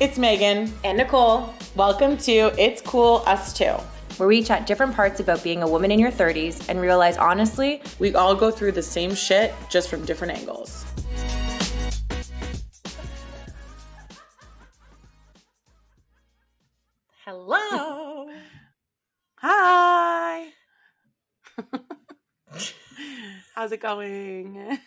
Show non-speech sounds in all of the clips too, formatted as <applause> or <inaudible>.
it's Meagan. And Nicole. Welcome to It's Cool Us Too, where we chat different parts about being a woman in your 30s and realize honestly, we all go through the same shit just from different angles. Hello. <laughs> Hi. <laughs> How's it going?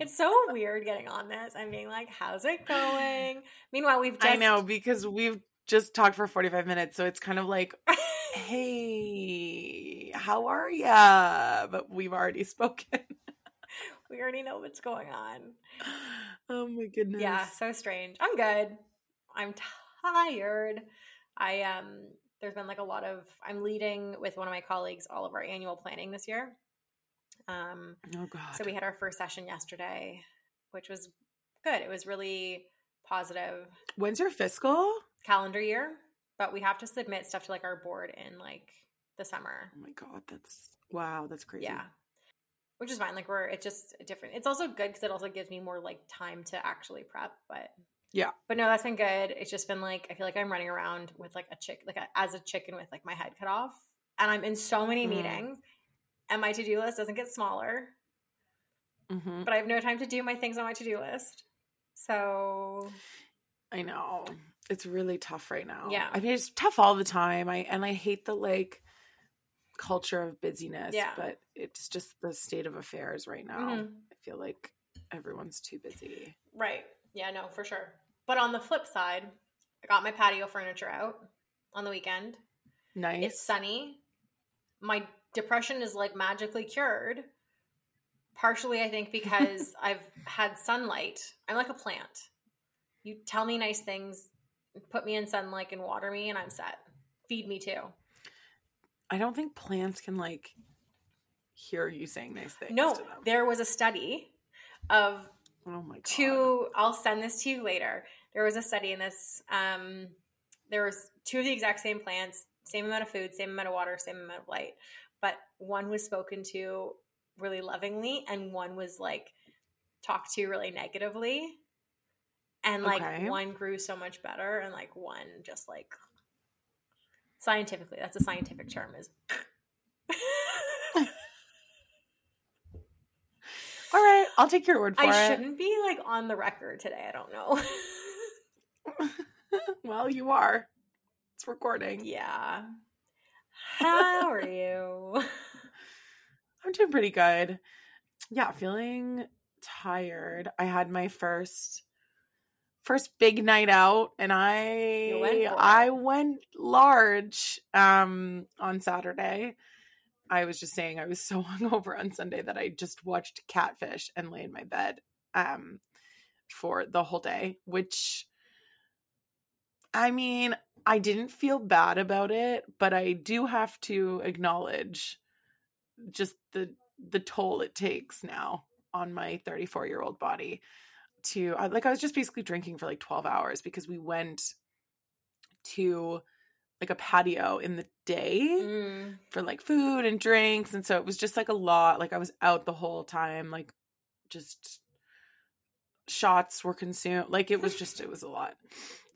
It's so weird getting on this. I'm being like, how's it going? <laughs> Meanwhile, we've just I know because we've just talked for 45 minutes, so it's kind of like, <laughs> hey, how are ya? But we've already <laughs> spoken. we already know what's going on. Oh my goodness. Yeah, so strange. I'm good. I'm tired. I um there's been like a lot of I'm leading with one of my colleagues all of our annual planning this year. Um, oh God! So we had our first session yesterday, which was good. It was really positive. When's your fiscal calendar year? But we have to submit stuff to like our board in like the summer. Oh my God, that's wow, that's crazy. Yeah, which is fine. Like we're it's just different. It's also good because it also gives me more like time to actually prep. But yeah, but no, that's been good. It's just been like I feel like I'm running around with like a chick, like a, as a chicken with like my head cut off, and I'm in so many mm. meetings and my to-do list doesn't get smaller mm-hmm. but i have no time to do my things on my to-do list. So i know. It's really tough right now. Yeah. I mean it's tough all the time. I and i hate the like culture of busyness yeah. but it's just the state of affairs right now. Mm-hmm. i feel like everyone's too busy. Right. Yeah no for sure. But on the flip side i got my patio furniture out on the weekend. Nice. it's sunny. My depression is like magically cured. Partially, I think, because <laughs> I've had sunlight. I'm like a plant. You tell me nice things, put me in sunlight and water me, and I'm set. Feed me too. I don't think plants can like hear you saying nice things. No, there was a study of oh my god. Two. I'll send this to you later. There was a study in this. Um, there was two of the exact same plants, same amount of food, same amount of water, same amount of light but one was spoken to really lovingly and one was like talked to really negatively. And like okay. one grew so much better and like one just like scientifically that's a scientific term is <laughs> all right i'll take your word for I it. i shouldn't be like on the record today i don't know. <laughs> <laughs> Well you are. It's recording. Yeah how are you? <laughs> I'm doing pretty good. Yeah, feeling tired. I had my first first big night out and I went I went large um on Saturday. I was just saying I was so <laughs> hungover on Sunday that I just watched Catfish and lay in my bed um for the whole day, which I mean, I didn't feel bad about it, but I do have to acknowledge just the the toll it takes now on my 34 year old body to like I was just basically drinking for like 12 hours because we went to like a patio in the day mm. for like food and drinks and so it was just like a lot like I was out the whole time like just shots were consumed like it was just it was a lot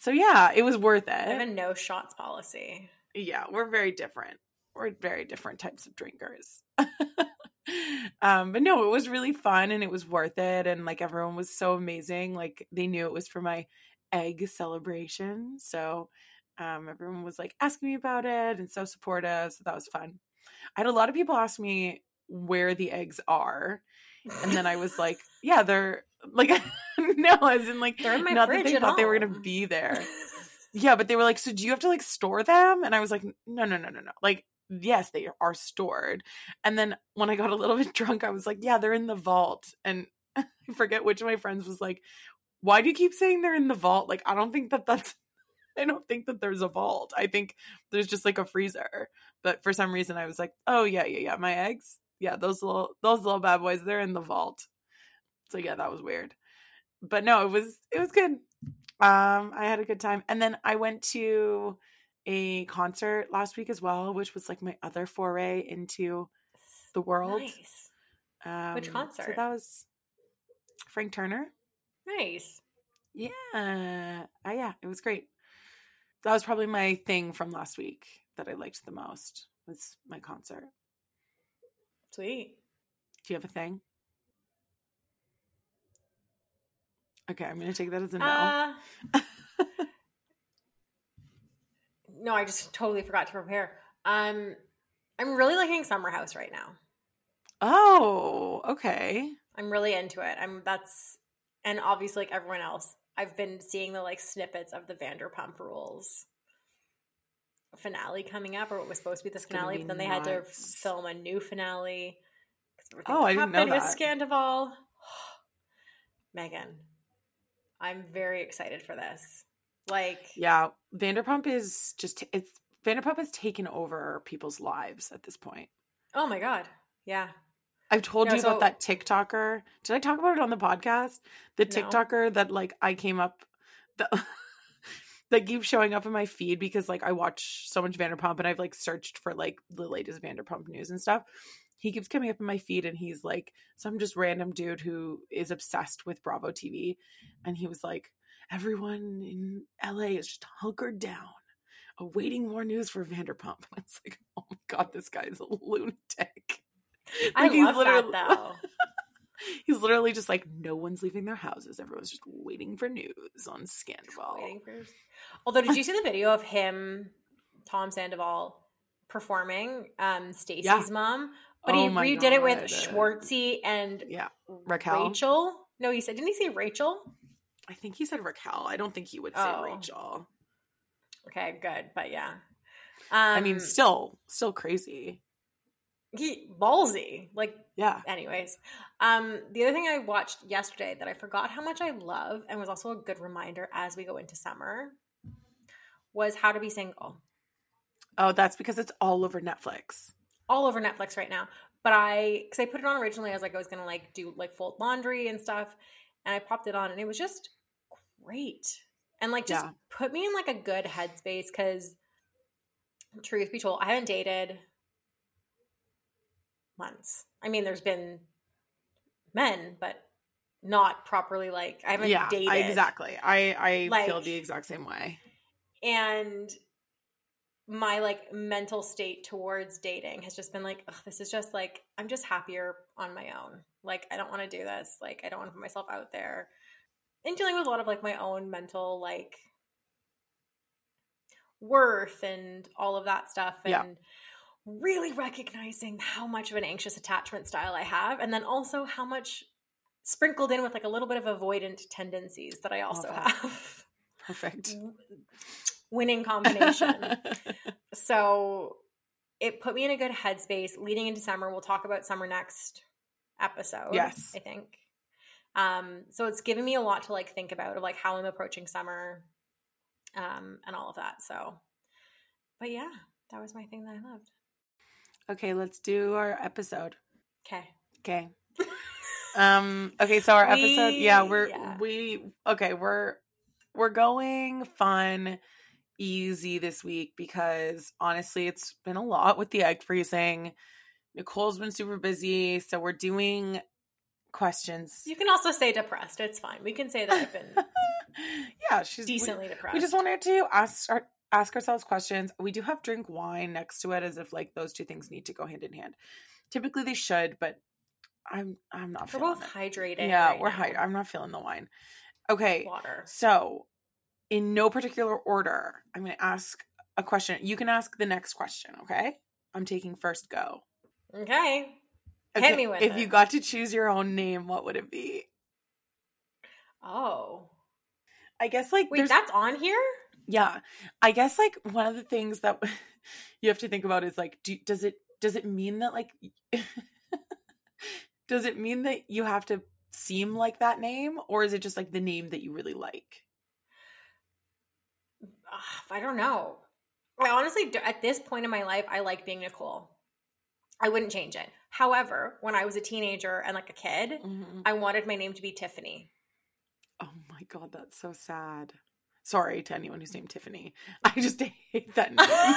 so yeah, it was worth it. I have a no shots policy. Yeah, we're very different. We're very different types of drinkers. <laughs> um, but no, it was really fun and it was worth it. And like everyone was so amazing. Like they knew it was for my egg celebration. So um, everyone was like asking me about it and so supportive. So that was fun. I had a lot of people ask me where the eggs are. And then I was like, <laughs> yeah, they're like <laughs> <laughs> no, as in like They're in my not fridge that they thought they were gonna be there. <laughs> yeah, but they were like, so do you have to like store them? And I was like, no, no, no, no, no. Like, yes, they are stored. And then when I got a little <laughs> bit drunk, I was like, yeah, they're in the vault. And I forget which of my friends was like, why do you keep saying they're in the vault? Like, I don't think that that's I don't think that there's a vault. I think there's just like a freezer. But for some reason I was like, "Oh yeah, yeah, yeah, my eggs. Yeah, those little those little bad boys, they're in the vault." So yeah, that was weird but no, it was it was good. Um, I had a good time, and then I went to a concert last week as well, which was like my other foray into the world. Nice. Um, which concert? So that was Frank Turner. Nice. Yeah. Uh, yeah, it was great. That was probably my thing from last week that I liked the most was my concert. Sweet. Do you have a thing? Okay, I'm going to take that as a no. Uh, <laughs> no, I just totally forgot to prepare. Um, I'm really liking Summer House right now. oh, okay. I'm really into it. I'm that's and obviously like everyone else, I've been seeing the like snippets of the Vanderpump Rules finale coming up, or what was supposed to be the It's finale, be but then they had to film a new finale. Oh, I didn't know happened with that. Scandoval. <gasps> Meagan, I'm very excited for this. Like, Yeah, Vanderpump is just it's Vanderpump has taken over people's lives at this point. oh my god, yeah. I've told No, you so- about that TikToker. Did I talk about it on the podcast? The No. TikToker that like I came up <laughs> the that keeps showing up in my feed because like I watch so much Vanderpump and I've like searched for like the latest Vanderpump news and stuff. He keeps coming up in my feed and he's like some just random dude who is obsessed with Bravo TV and he was like everyone in LA is just hunkered down awaiting more news for Vanderpump. And <laughs> I was like, "Oh my god, this guy's a lunatic." <laughs> I Like, love that literally- though. <laughs> He's literally just like, no one's leaving their houses. Everyone's just waiting for news on Scandal. For. Although, did you see the video of him, Tom Sandoval, performing um Stacy's Yeah. mom? But Oh he redid it with God. Schwartzy and Yeah, Raquel. Rachel. No, he said, didn't he say Rachel? I think he said Raquel. I don't think he would say Oh. Rachel. Okay, good, but yeah. Um, I mean, still, still crazy. he ballsy. Like, Yeah. anyways, um, the other thing I watched yesterday that I forgot how much I love and was also a good reminder as we go into summer was How to Be Single. Oh, that's because it's all over Netflix. All over Netflix right now. But I, because I put it on originally, I was like, I was gonna like do like fold laundry and stuff, and I popped it on, and it was just great, and like just Yeah. put me in like a good headspace. Because truth be told, I haven't dated months. I mean, there's been men, but not properly like I haven't yeah, dated exactly. I I Like- feel the exact same way. and my like mental state towards dating has just been like Ugh, this is just like i'm just happier on my own. Like i don't want to do this. Like i don't want to put myself out there. And dealing with a lot of like my own mental like worth and all of that stuff and Yeah. really recognizing how much of an anxious attachment style i have and then also how much sprinkled in with like a little bit of avoidant tendencies that i also Love have. Perfect. Winning combination. so it put me in a good headspace leading into summer. We'll talk about summer next episode. Yes. I think. Um, so it's given me a lot to like think about of like how I'm approaching summer, um, and all of that. So, but yeah, that was my thing that I loved. okay, let's do our episode. Okay. Okay. <laughs> um okay, so our episode We- yeah, we're yeah. we okay, we're we're going fun easy this week because honestly it's been a lot with the egg freezing. Nicole's been super busy, so we're doing questions. You can also say depressed. It's fine. We can say that I've been <laughs> yeah, she's we- decently depressed. We just wanted to ask our, ask ourselves questions. We do have drink wine next to it, as if like those two things need to go hand in hand. Typically, they should, but I'm I'm not. We're feeling both it. hydrating. Yeah, right we're high. I'm not feeling the wine. Okay, Water. so in no particular order, I'm going to ask a question. You can ask the next question. Okay, I'm taking first go. Okay. Okay, Hit me with if it. you got to choose your own name, what would it be? Oh. I guess like Wait, that's on here? Yeah. I guess like one of the things that <laughs> you have to think about is like do, does it does it mean that like <laughs> does it mean that you have to seem like that name or is it just like the name that you really like? I don't know. I honestly, at this point in my life, I like being Nicole. I wouldn't change it. However, when I was a teenager and like a kid, Mhm. I wanted my name to be Tiffany. Oh my god, that's so sad. Sorry to anyone who's named Tiffany. I just <laughs> hate that name. <laughs>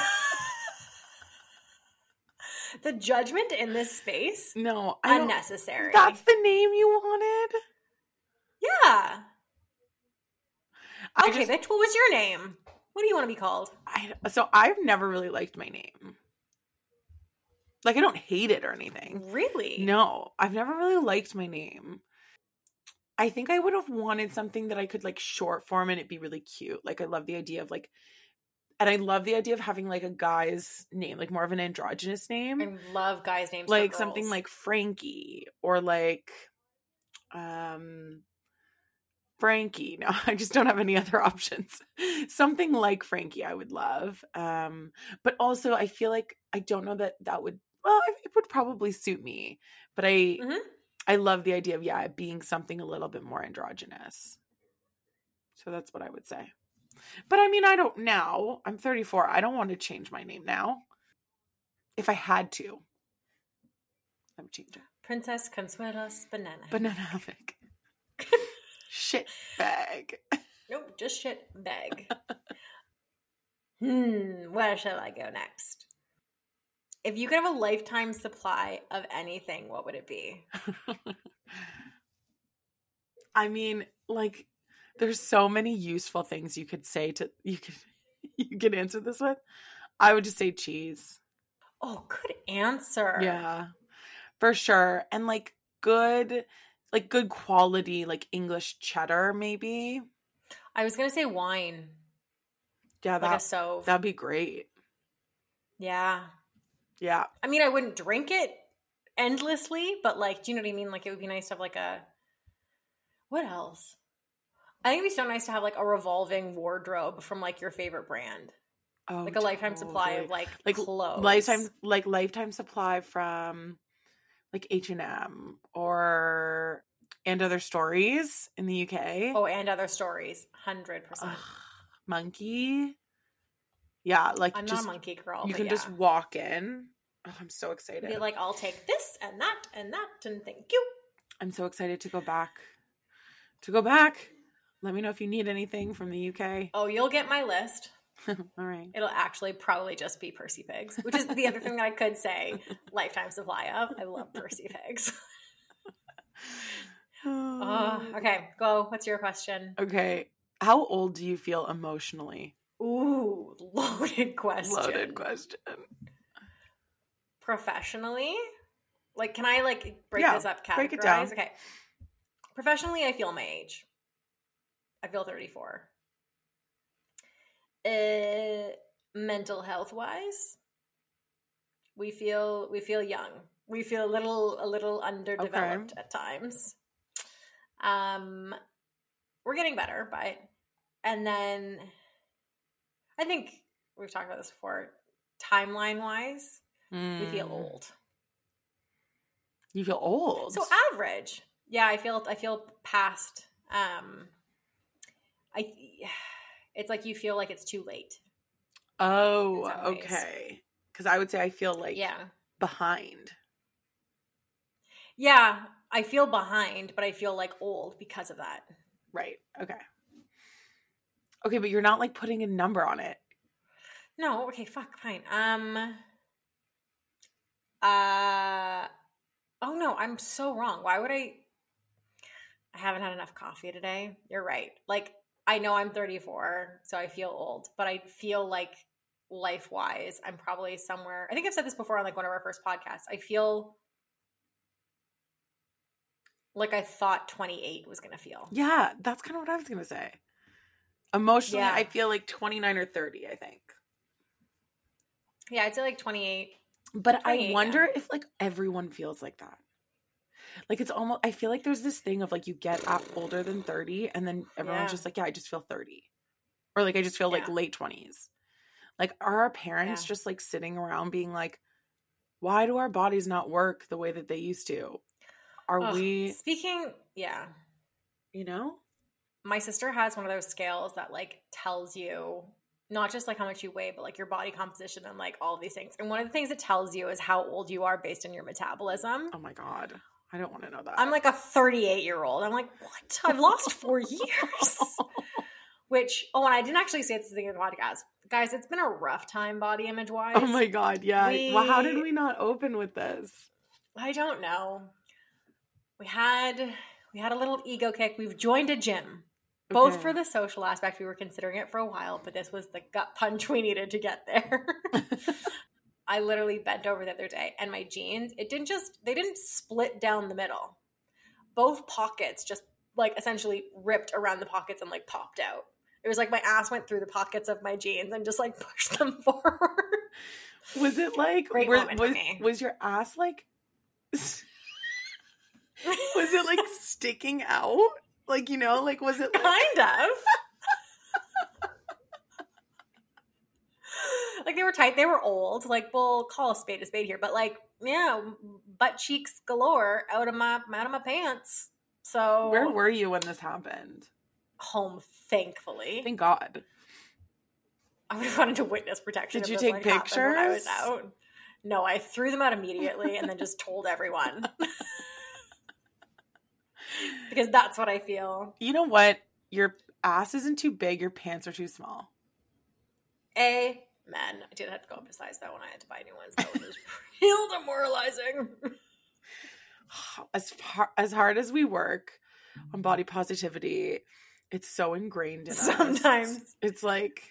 the judgment in this space, no, I unnecessary. That's the name you wanted? yeah. I Okay, just, bitch, what was your name? What do you want to be called? I, so I've never really liked my name. Like I don't hate it or anything. Really? No, I've never really liked my name. I think I would have wanted something that I could like short form and it'd be really cute. Like I love the idea of like and I love the idea of having like a guy's name, like more of an androgynous name. I love guys' names. like something like Frankie or like um Frankie. No, <laughs> I just don't have any other <laughs> options. something like Frankie I would love. Um but also I feel like I don't know that that would well it would probably suit me. But I Mhm. I love the idea of yeah, being something a little bit more androgynous. So that's what I would say. But I mean, I don't now. I'm 34. I don't want to change my name now. If I had to, I would change it. Princess Consuelos Banana. Banana <laughs> hammock. Shit bag. nope, just shit bag. <laughs> hmm, where shall I go next? If you could have a lifetime supply of anything, what would it be? <laughs> I mean, like, there's so many useful things you could say to you could <laughs> you could answer this with. I would just say cheese. Oh, good answer. Yeah. For sure. And like good like good quality like English cheddar maybe. I was gonna say wine, Yeah, like a that stove. that'd be great. yeah. Yeah. I mean, I wouldn't drink it endlessly, but like, do you know what I mean? Like, it would be nice to have like a. What else? I think it'd be so nice to have like a revolving wardrobe from like your favorite brand, Oh, like a lifetime supply of like, like clothes. lifetime like lifetime supply from like H&M or and other stories in the UK. Oh, and other stories, hundred percent. Ugh, Monki. Yeah, like I'm just not a Monki girl. you can yeah. just walk in. Oh, I'm so excited. be like, I'll take this and that and that and thank you. I'm so excited to go back. To go back. Let me know if you need anything from the UK. Oh, you'll get my list. <laughs> All right. It'll actually probably just be Percy Pigs, which is the other thing that I could say <laughs> lifetime supply of. I love Percy Pigs. Oh, <laughs> <sighs> ah, okay, go. What's your question? Okay. How old do you feel emotionally? Ooh, loaded question. Loaded question. Professionally, like, can I like break Yeah, this up? Categorize. break it down. Okay. Professionally, I feel my age. I feel thirty-four. Uh, mental health wise, we feel we feel young. We feel a little a little underdeveloped at times. Um, we're getting better, but and then I think we've talked about this before. Timeline wise, we feel Mm. old. You feel old. So average. Yeah, I feel I feel past um I it's like you feel like it's too late. oh, in some ways. okay. Because I would say I feel like yeah. behind. Yeah, I feel behind, but I feel like old because of that. Right. Okay. Okay, but you're not like putting a number on it. No, okay, fuck, fine. Um uh oh no, I'm so wrong. Why would I I haven't had enough coffee today. You're right. Like I know I'm 34, so I feel old, but I feel like life wise, I'm probably somewhere. I think I've said this before on like one of our first podcasts. I feel like I thought 28 was gonna feel. Yeah, that's kind of what I was gonna say. Emotionally, Yeah. I feel like 29 or 30. I think. Yeah, I'd say like 28. But I wonder yeah. if like everyone feels like that. Like it's almost I feel like there's this thing of like you get up older than 30 and then everyone's Yeah. just like, yeah, I just feel 30. Or like I just feel like late 20s. Like are our parents Yeah. just like sitting around being like, why do our bodies not work the way that they used to? Are Ugh, we, speaking? Yeah, you know? my sister has one of those scales that like tells you not just like how much you weigh, but like your body composition and like all of these things. And one of the things it tells you is how old you are based on your metabolism. Oh my god. I don't want to know that. I'm like a 38 year old. I'm like, what? I've lost four years. <laughs> Which, oh, and I didn't actually say this thing in the podcast. Guys, it's been a rough time body image wise. Oh my god, yeah. well, how did We- we not open with this? I don't know. We had we had a little ego kick. We've joined a gym. Both Okay. for the social aspect, we were considering it for a while, but this was the gut punch we needed to get there. <laughs> I literally bent over the other day and my jeans, it didn't just, they didn't split down the middle. Both pockets just like essentially ripped around the pockets and like popped out. It was like my ass went through the pockets of my jeans and just like <laughs> pushed them forward. Was it like Great were- moment for was, me. was your ass like <laughs> was it like sticking out? Like you know, like was it like kind of. Like they were tight, they were old. Like we'll call a spade a spade here, but like yeah, butt cheeks galore out of my out of my pants. So where were you when this happened? home, thankfully. Thank God. I would have wanted to witness protection. Did you take when I was pictures? out. No, I threw them out immediately and then just told everyone <laughs> because that's what I feel. You know what? Your ass isn't too big. Your pants are too small. Amen. I did have to go up a size though when I had to buy new ones. That was <laughs> real demoralizing. <sighs> As far as hard as we work on body positivity, it's so ingrained in us. Sometimes. it's like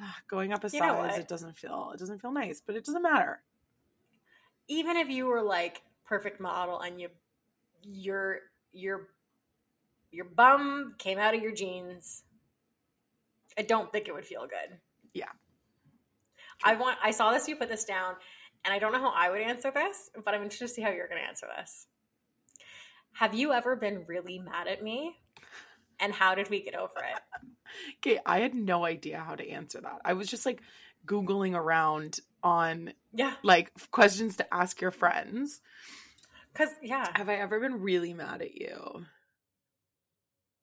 ah, going up a You size. It doesn't feel. It doesn't feel nice, but it doesn't matter. Even if you were like perfect model and you your your your bum came out of your jeans, I don't think it would feel good. Yeah. I want I saw this you put this down and I don't know how I would answer this, but I'm interested to see how you're going to answer this. Have you ever been really mad at me? And how did we get over it? <laughs> Okay, I had no idea how to answer that. I was just like googling around on Yeah, like questions to ask your friends. cuz yeah. Have I ever been really mad at you?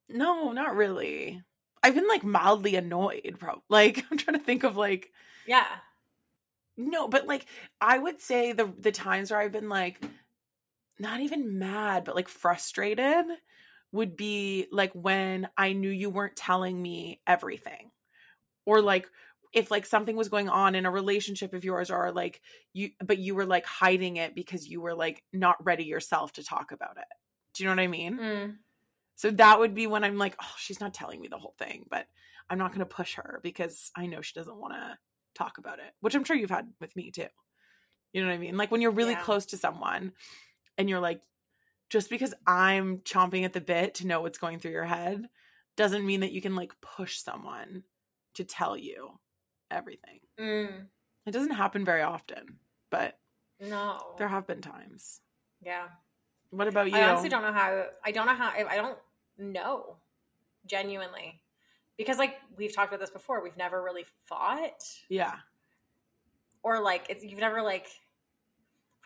No, not really. I've been like mildly annoyed, probably. Like <laughs> I'm trying to think of like Yeah. No, but like I would say the the times where I've been like not even mad, but like frustrated would be like when I knew you weren't telling me everything. Or like if like something was going on in a relationship of yours or like you but you were like hiding it because you were like not ready yourself to talk about it. Do you know what I mean? Mm. So that would be when I'm like, oh, she's not telling me the whole thing, but I'm not going to push her because I know she doesn't want to talk about it, which I'm sure you've had with me too. You know what I mean? Like when you're really Yeah. close to someone and you're like, just because I'm chomping at the bit to know what's going through your head doesn't mean that you can like push someone to tell you everything. Mm. It doesn't happen very often, but No. there have been times. yeah. What about you? I honestly don't know how. I don't know how. I don't know, genuinely, because like we've talked about this before. We've never really fought, Yeah. or like it's, you've never like.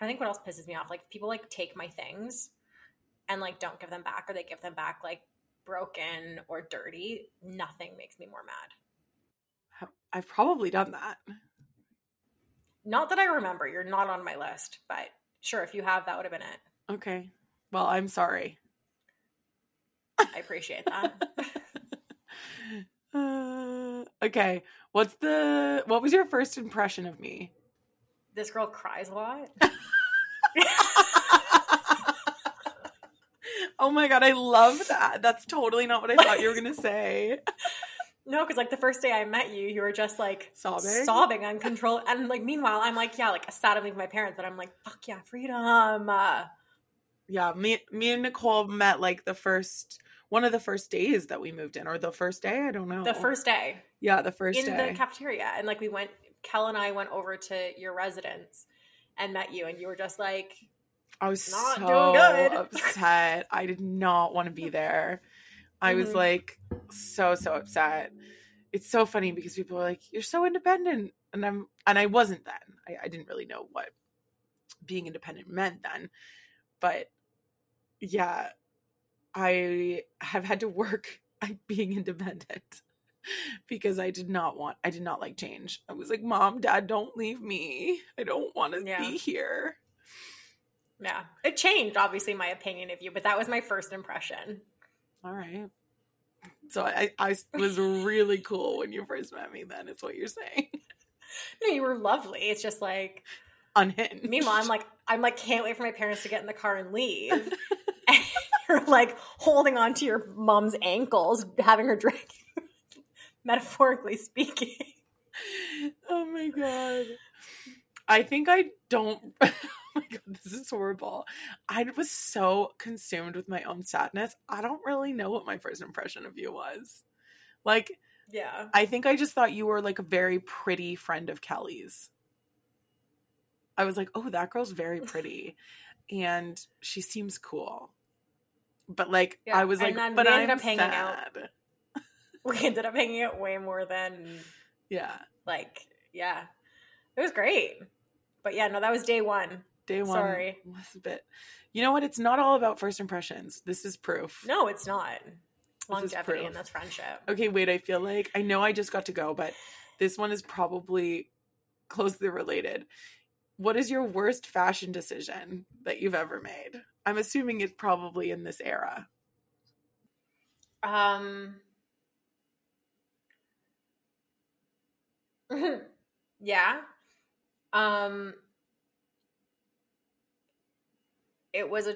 I think what else pisses me off, like people like take my things, and like don't give them back, or they give them back like broken or dirty. Nothing makes me more mad. I've probably done that. Not that I remember. You're not on my list, but sure, if you have, that would have been it. Okay. Well, I'm sorry. I appreciate that. <laughs> Uh, okay. What's the what was your first impression of me? this girl cries a lot. <laughs> oh my god, I love that. That's totally not what I thought you were going to say. <laughs> No, because like the first day I met you, you were just like Sobbing? sobbing uncontrolled, and like meanwhile, I'm like, yeah, like sad leave my parents, but I'm like, fuck yeah, freedom. Uh, Yeah, me me and Nicole met like the first one of the first days that we moved in or the first day, I don't know. the first day Yeah, the first in day. the cafeteria, and like we went, Kel and I went over to your residence and met you, and you were just like, I was not so doing good. upset. I did not want to be there. I was Mhm. like so so upset. It's so funny because people are like, "You're so independent," and I'm and I wasn't then. I, I didn't really know what being independent meant then, but yeah, I have had to work <laughs> at being independent because I did not want. I did not like change. I was like, "Mom, Dad, don't leave me. I don't want to Yeah. be here." yeah, it changed obviously my opinion of you, but that was my first impression. All right. So I, I was really cool when you first met me. Then is what you're saying. <laughs> No, you were lovely. It's just like Unhinged. Meanwhile, I'm like, I'm like, can't wait for my parents to get in the car and leave. <laughs> you're like holding onto your mom's ankles, having her drink, <laughs> metaphorically speaking. Oh my god. I think I don't. <laughs> oh my god, this is horrible. I was so consumed with my own sadness. I don't really know what my first impression of you was. Like, Yeah. I think I just thought you were like a very pretty friend of Kelly's. I was like, oh, that girl's very pretty. and she seems cool. But like, Yeah, I was and like, but we I'm ended up hanging out. <laughs> We ended up hanging out way more than Yeah. like, yeah. It was great. But yeah, no, that was day one. Day one Sorry. was a bit. You know what? It's not all about first impressions. This is proof. No, it's not. Longevity in this friendship. Okay, wait. I feel like I know I just got to go, but this one is probably closely related. What is your worst fashion decision that you've ever made? I'm assuming it's probably in this era. Um <laughs> yeah. Um it was a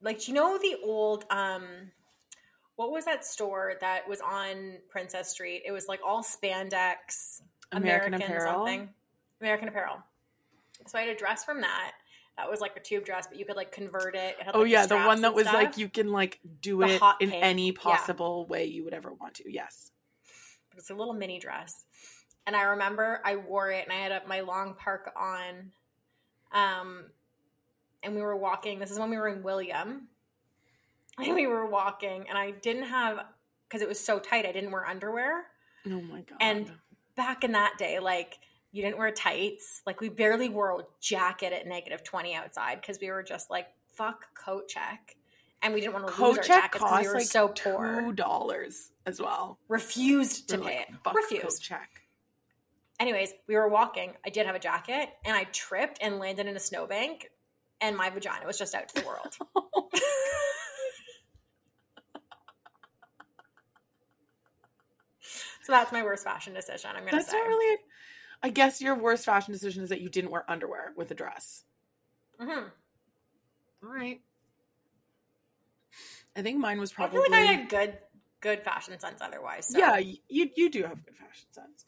like do you know the old um what was that store that was on Princess Street? It was like all spandex American Apparel? something. American Apparel. So I had a dress from that. That was like a tube dress, but you could like convert it. it had, Oh like, yeah, the straps one that was like you can like do The it in pink, any yeah. possible way you would ever want to. Yes. It's a little mini dress. And I remember I wore it and I had a, my long park on. Um, and we were walking. This is when we were in William. <laughs> And we were walking, and I didn't have, because it was so tight, I didn't wear underwear. Oh my god. And back in that day, like, you didn't wear tights. Like, we barely wore a jacket at negative 20 outside because we were just like, fuck coat check. And we didn't want to lose our check jackets because we were like so poor. two dollars as well. Refused to pay like, it. "Fuck Refused. coat check. anyways, we were walking. I did have a jacket, and I tripped and landed in a snowbank, and my vagina was just out to the world. <laughs> so that's my worst fashion decision. I'm gonna say That's say. not really. I guess your worst fashion decision is that you didn't wear underwear with a dress. Mhm. All right. I think mine was I probably. feel like I had good, good fashion sense otherwise. So. Yeah, you you do have good fashion sense.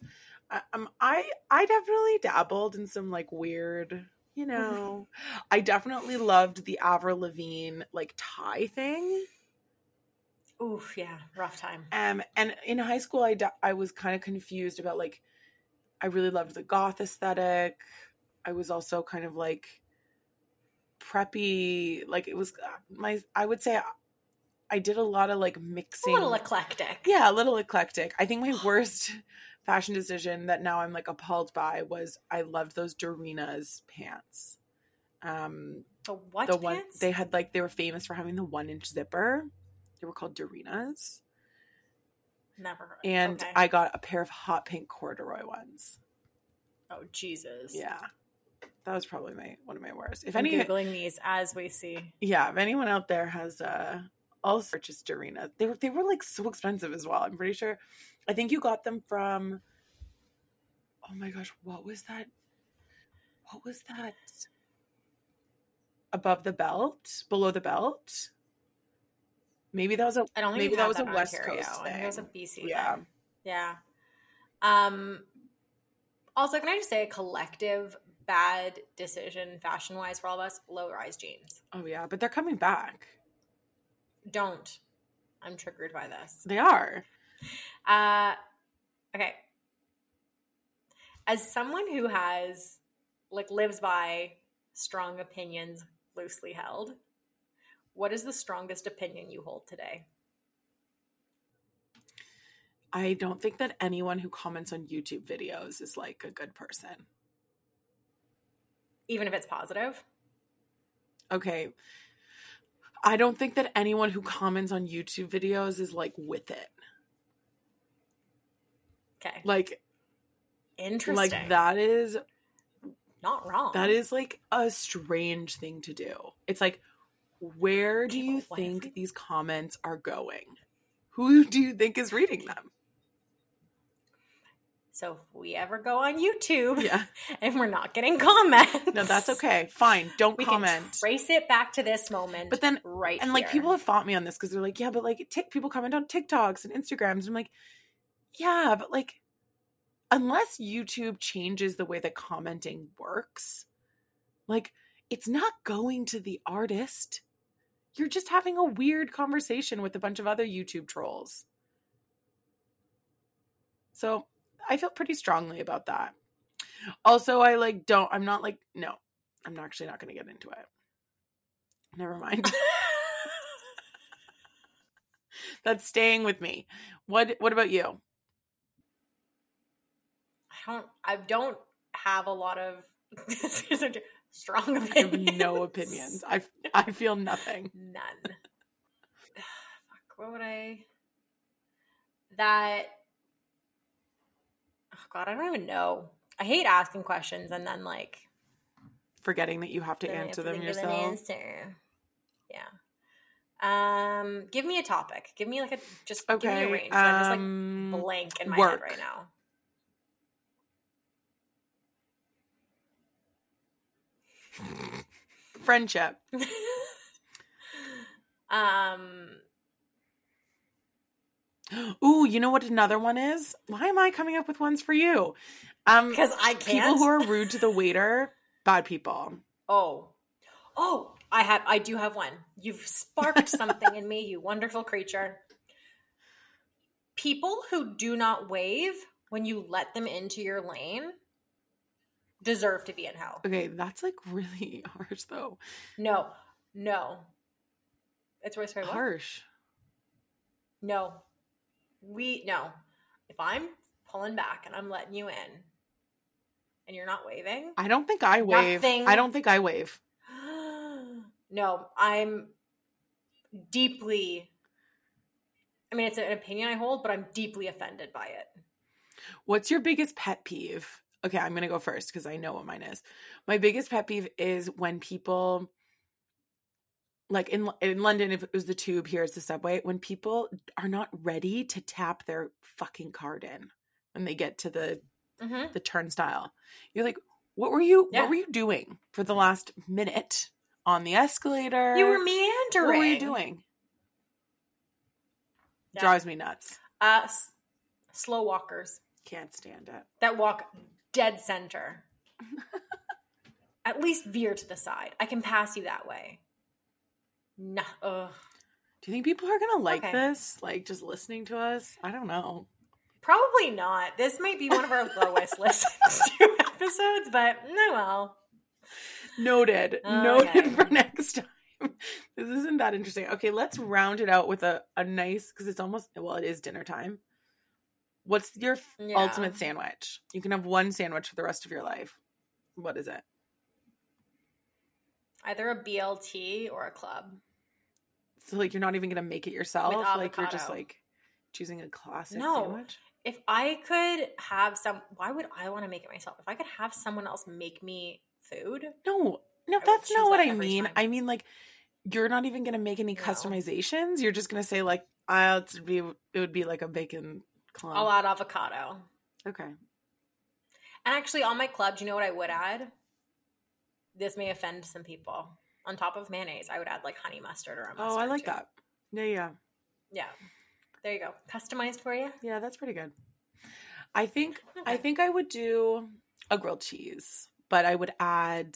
I, um, I I definitely dabbled in some like weird, you know. <laughs> I definitely loved the Avril Lavigne like tie thing. Oof. Yeah. Rough time. Um, and in high school, I I was kind of confused about like, I really loved the goth aesthetic. I was also kind of like preppy. Like it was uh, my. I would say I did a lot of like It's a mixing. little eclectic. yeah, a little eclectic. I think my <gasps> worst fashion decision that now I'm like appalled by was I loved those Dorina's pants. Um, The what? the one they had like they were famous for having the one inch zipper. They were called Dorina's Never. heard. and okay. I got a pair of hot pink corduroy ones. Oh Jesus. Yeah, that was probably my one of my worst. If I'm any, googling these as we see. yeah, if anyone out there has uh, also purchased Dorina, they were they were like so expensive as well. I'm pretty sure. I think you got them from. Oh my gosh, what was that? What was that? Above the belt, below the belt. Maybe that was a I don't maybe that was a West Ontario. Coast think it was a. BC. Yeah. thing. Yeah. Um. Also, can I just say a collective bad decision fashion wise for all of us? Low rise jeans. Oh yeah, but they're coming back. Don't. I'm triggered by this. They are. Uh. Okay. As someone who has like lives by strong opinions loosely held, what is the strongest opinion you hold today? I don't think that anyone who comments on YouTube videos is like a good person. Even if it's positive. Okay. I don't think that anyone who comments on YouTube videos is like with it. Okay. Like Interesting. like that is Not wrong. that is like a strange thing to do. It's like where do you but what if think these comments are going? Who <laughs> do you think is reading them? So if we ever go on YouTube Yeah. <laughs> and we're not getting comments, No, that's okay. Fine. Don't We comment. can trace it back to this moment. But then- right and like people have fought me on this because they're like, yeah, but like tick people comment on TikToks and Instagrams. And I'm like, yeah, but like unless YouTube changes the way that commenting works, like it's not going to the artist. You're just having a weird conversation with a bunch of other YouTube trolls. So I feel pretty strongly about that. Also, I like don't I'm not like no, I'm actually not gonna get into it. Never mind. <laughs> That's staying with me. What what about you? I don't. I don't have a lot of <laughs> strong opinions. I have no opinions. I I feel nothing. None. <sighs> Fuck. What would I? That. Oh God, I don't even know. I hate asking questions and then like Forgetting that you have to have answer to them of an answer. Yeah. Um, give me a topic. Give me like a just okay, give me a range. I'm just like Um, blank in my work. head right now. <laughs> friendship. <laughs> um, Ooh, you know what another one is? Why am I coming up with ones for you? Um because I people can't. who are rude to the waiter, bad people. Oh. Oh, I have I do have one. You've sparked <laughs> something in me, you wonderful creature. People who do not wave when you let them into your lane deserve to be in hell. Okay, that's like really <laughs> harsh though. No. No. It's worse what? Harsh. No. We no. If I'm pulling back and I'm letting you in and you're not waving, I don't think I wave. Nothing. I don't think I wave. <gasps> no, I'm deeply I mean it's an opinion I hold, but I'm deeply offended by it. What's your biggest pet peeve? Okay, I'm going to go first because I know what mine is. My biggest pet peeve is when people like in in London if it was the tube here it's the subway when people are not ready to tap their fucking card in when they get to the Mm-hmm. the turnstile. You're like, "What were you Yeah. what were you doing for the last minute on the escalator?" You were meandering. What were you doing? Yeah. Drives me nuts. Uh, s- slow walkers Can't stand it. that walk dead center. <laughs> At least veer to the side. I can pass you that way. No. Ugh. Do you think people are gonna like Okay. this? Like just listening to us? I don't know. Probably not. This might be one of our lowest <laughs> listened to episodes, but no well. Noted. Okay. Noted for next time. This isn't that interesting. Okay, let's round it out with a, a nice because it's almost well, it is dinner time. What's your Yeah. ultimate sandwich? You can have one sandwich for the rest of your life. What is it? Either a BLT or a club. So like you're not even gonna make it yourself. Like you're just like choosing a classic No. sandwich. If I could have some, why would I want to make it myself? If I could have someone else make me food, No, no, that's not what that I mean. time. I mean like you're not even gonna make any No. customizations. You're just gonna say like I'll be it would be like a bacon club. I'll add avocado. okay. And actually, on my club, do you know what I would add? This may offend some people. On top of mayonnaise, I would add like honey mustard or a mustard. Oh, I like too. that. Yeah, yeah. Yeah. There you go. Customized for you. Yeah, that's pretty good. I think I think I would do a grilled cheese, but I would add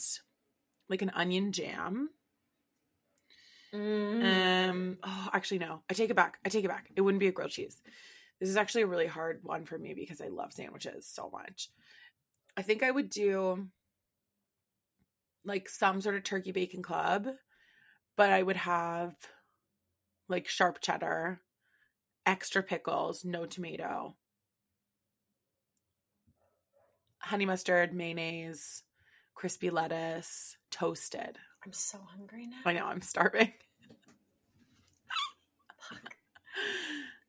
like an onion jam. Mm. Um oh actually no. I take it back. I take it back. It wouldn't be a grilled cheese. This is actually a really hard one for me because I love sandwiches so much. I think I would do like some sort of turkey bacon club, but I would have like sharp cheddar, extra pickles, no tomato, honey mustard, mayonnaise, crispy lettuce, toasted. I'm so hungry now. I know I'm starving. <laughs>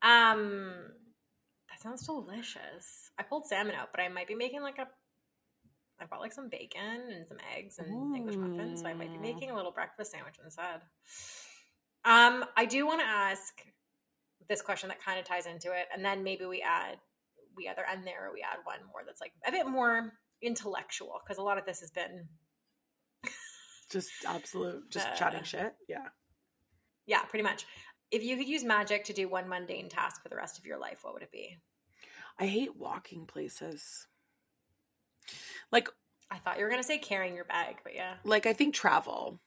Um, that sounds delicious. I pulled salmon out, but I might be making like a. I bought like some bacon and some eggs and English muffins, so I might be making a little breakfast sandwich instead. Um, I do want to ask this question that kind of ties into it, and then maybe we add we either end there or we add one more that's like a bit more intellectual because a lot of this has been Just absolute, just Uh, chatting shit. Yeah. yeah, pretty much. If you could use magic to do one mundane task for the rest of your life, what would it be? I hate walking places. Like, I thought you were gonna say carrying your bag, but yeah. like I think travel.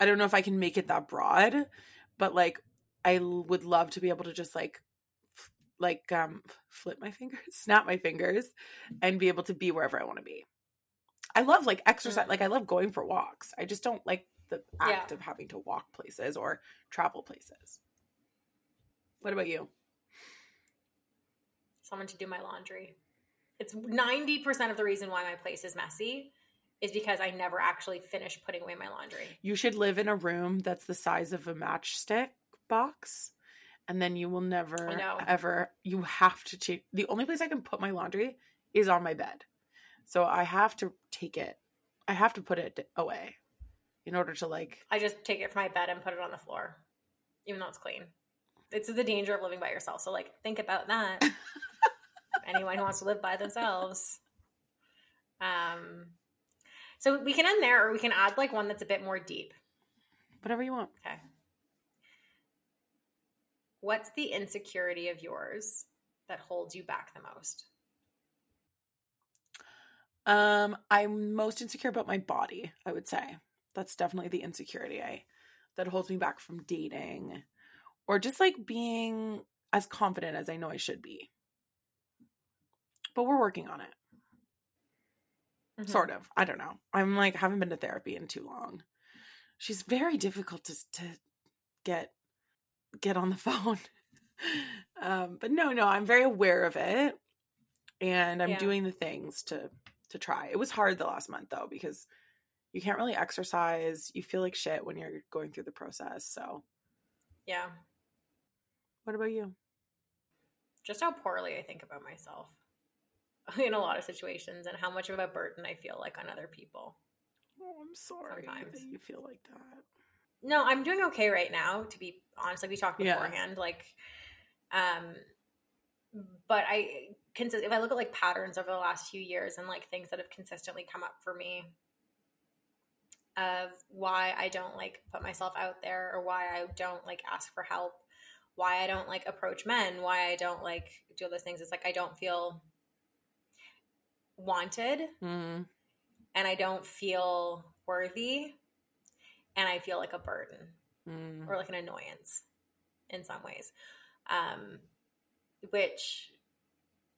I don't know if I can make it that broad, but like I would love to be able to just like f- like um flip my <laughs> fingers, snap my fingers and be able to be wherever I want to be. I love like exercise, Mm. like I love going for walks. I just don't like the act Yeah. of having to walk places or travel places. What about you? someone to do my laundry. It's 90% of the reason why my place is messy is because I never actually finish putting away my laundry. You should live in a room that's the size of a matchstick box, and then you will never ever. You have to take the only place I can put my laundry is on my bed, so I have to take it. I have to put it away in order to like. I just take it from my bed and put it on the floor, even though it's clean. It's the danger of living by yourself. So, like, think about that. <laughs> Anyone who wants to live by themselves. Um, so we can end there, or we can add like one that's a bit more deep. Whatever you want. Okay. What's the insecurity of yours that holds you back the most? Um, I'm most insecure about my body. I would say that's definitely the insecurity I that holds me back from dating, or just like being as confident as I know I should be. But we're working on it. Mhm. sort of i don't know i'm like haven't been to therapy in too long she's very difficult to to get get on the <laughs> phone um but no no i'm very aware of it and i'm Yeah. doing the things to to try it was hard the last month though because you can't really exercise you feel like shit when you're going through the process so Yeah. What about you Just how poorly I think about myself <laughs> in a lot of situations and how much of a burden I feel like on other people. oh i'm sorry Sometimes. that you feel like that No, I'm doing okay right now, to be honest. Like we talked Yeah. beforehand. Like um but I consist if I look at like patterns over the last few years and like things that have consistently come up for me of why I don't like put myself out there or why I don't like ask for help, why I don't like approach men, why I don't like do all those things. It's like I don't feel wanted mm, and I don't feel worthy and I feel like a burden mm. or like an annoyance in some ways. Um, which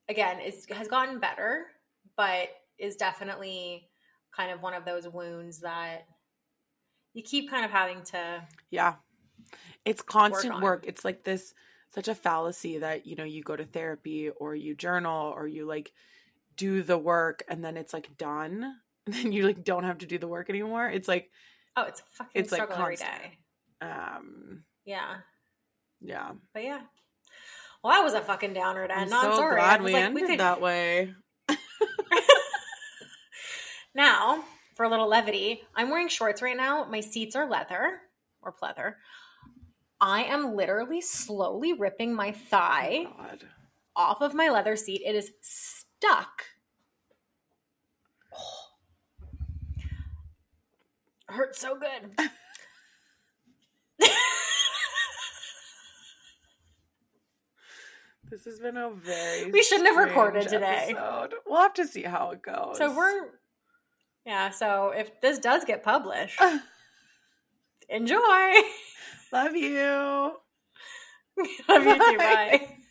again is has gotten better, but is definitely kind of one of those wounds that you keep kind of having to Yeah. It's constant on. work. It's like this such a fallacy that, you know, you go to therapy or you journal or you like do the work and then it's like done. And <laughs> then you like don't have to do the work anymore. It's like oh it's a fucking It's, like, struggle every constant. day. um Yeah. yeah. But yeah. Well that was a fucking downer to I'm end so Sorry. Glad we like, ended could- that way. <laughs> Now, for a little levity, I'm wearing shorts right now. My seats are leather or pleather. I am literally slowly ripping my thigh Oh, off of my leather seat. It is stuck. <sighs> Hurts so good. <laughs> This has been a very We shouldn't have recorded today. episode. We'll have to see how it goes. so we're yeah, so if this does get published, <laughs> enjoy. <laughs> love you. <laughs> Love you too. Bye. Bye. <laughs>